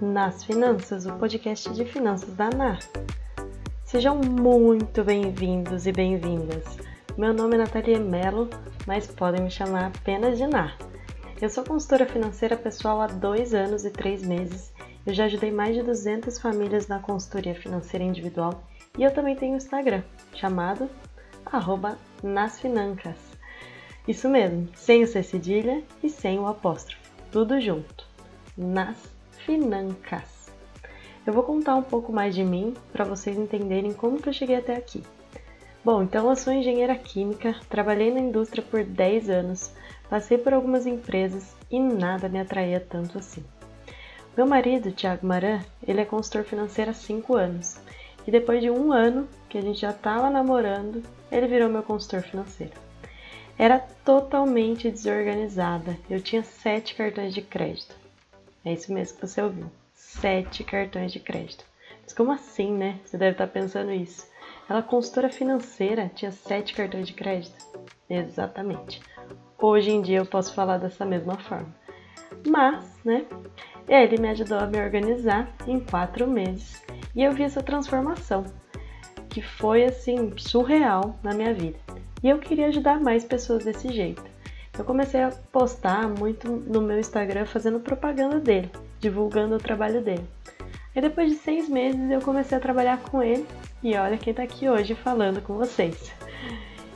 Nas Finanças, o podcast de finanças da ANAR. Sejam muito bem-vindos e bem-vindas. Meu nome é Natalia Mello, mas podem me chamar apenas de NAR. Eu sou consultora financeira pessoal há dois anos e três meses. Eu já ajudei mais de 200 famílias na consultoria financeira individual e eu também tenho Instagram, chamado nasfinancas. Isso mesmo, sem o C cedilha e sem o apóstrofo, tudo junto. Nas Financas. Eu vou contar um pouco mais de mim para vocês entenderem como que eu cheguei até aqui. Bom, então eu sou engenheira química, trabalhei na indústria por 10 anos, passei por algumas empresas e nada me atraía tanto assim. Meu marido, Thiago Maran, ele é consultor financeiro há 5 anos e depois de um ano que a gente já estava namorando, ele virou meu consultor financeiro. Era totalmente desorganizada, eu tinha sete cartões de crédito. É isso mesmo que você ouviu. Sete cartões de crédito. Mas como assim, né? Você deve estar pensando isso. Ela, consultora financeira, tinha sete cartões de crédito? Exatamente. Hoje em dia eu posso falar dessa mesma forma. Mas, né? Ele me ajudou a me organizar em quatro meses e eu vi essa transformação que foi assim surreal na minha vida. E eu queria ajudar mais pessoas desse jeito eu comecei a postar muito no meu Instagram fazendo propaganda dele, divulgando o trabalho dele. E depois de seis meses eu comecei a trabalhar com ele e olha quem tá aqui hoje falando com vocês.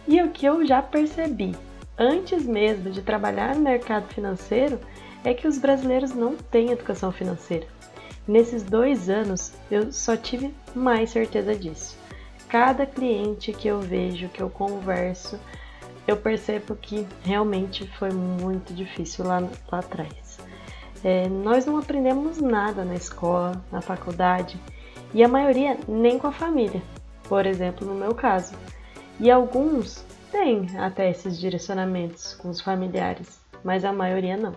E o que eu já percebi antes mesmo de trabalhar no mercado financeiro é que os brasileiros não têm educação financeira. Nesses dois anos eu só tive mais certeza disso. Cada cliente que eu vejo, que eu converso, eu percebo que realmente foi muito difícil lá, lá atrás. É, nós não aprendemos nada na escola, na faculdade e a maioria nem com a família, por exemplo, no meu caso. E alguns têm até esses direcionamentos com os familiares, mas a maioria não.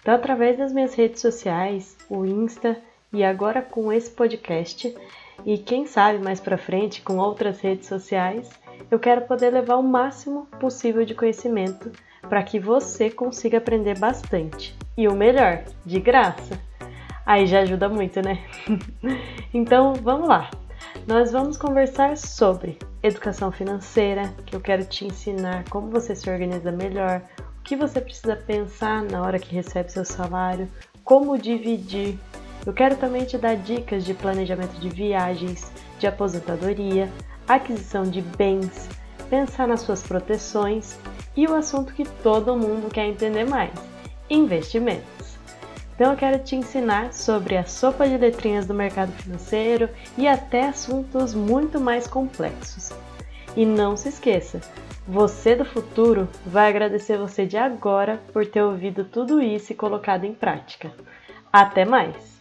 Então, através das minhas redes sociais, o Insta e agora com esse podcast, e quem sabe mais para frente com outras redes sociais, eu quero poder levar o máximo possível de conhecimento para que você consiga aprender bastante. E o melhor, de graça. Aí já ajuda muito, né? então vamos lá. Nós vamos conversar sobre educação financeira, que eu quero te ensinar como você se organiza melhor, o que você precisa pensar na hora que recebe seu salário, como dividir. Eu quero também te dar dicas de planejamento de viagens, de aposentadoria, aquisição de bens, pensar nas suas proteções e o assunto que todo mundo quer entender mais: investimentos. Então eu quero te ensinar sobre a sopa de letrinhas do mercado financeiro e até assuntos muito mais complexos. E não se esqueça, você do futuro vai agradecer você de agora por ter ouvido tudo isso e colocado em prática. Até mais!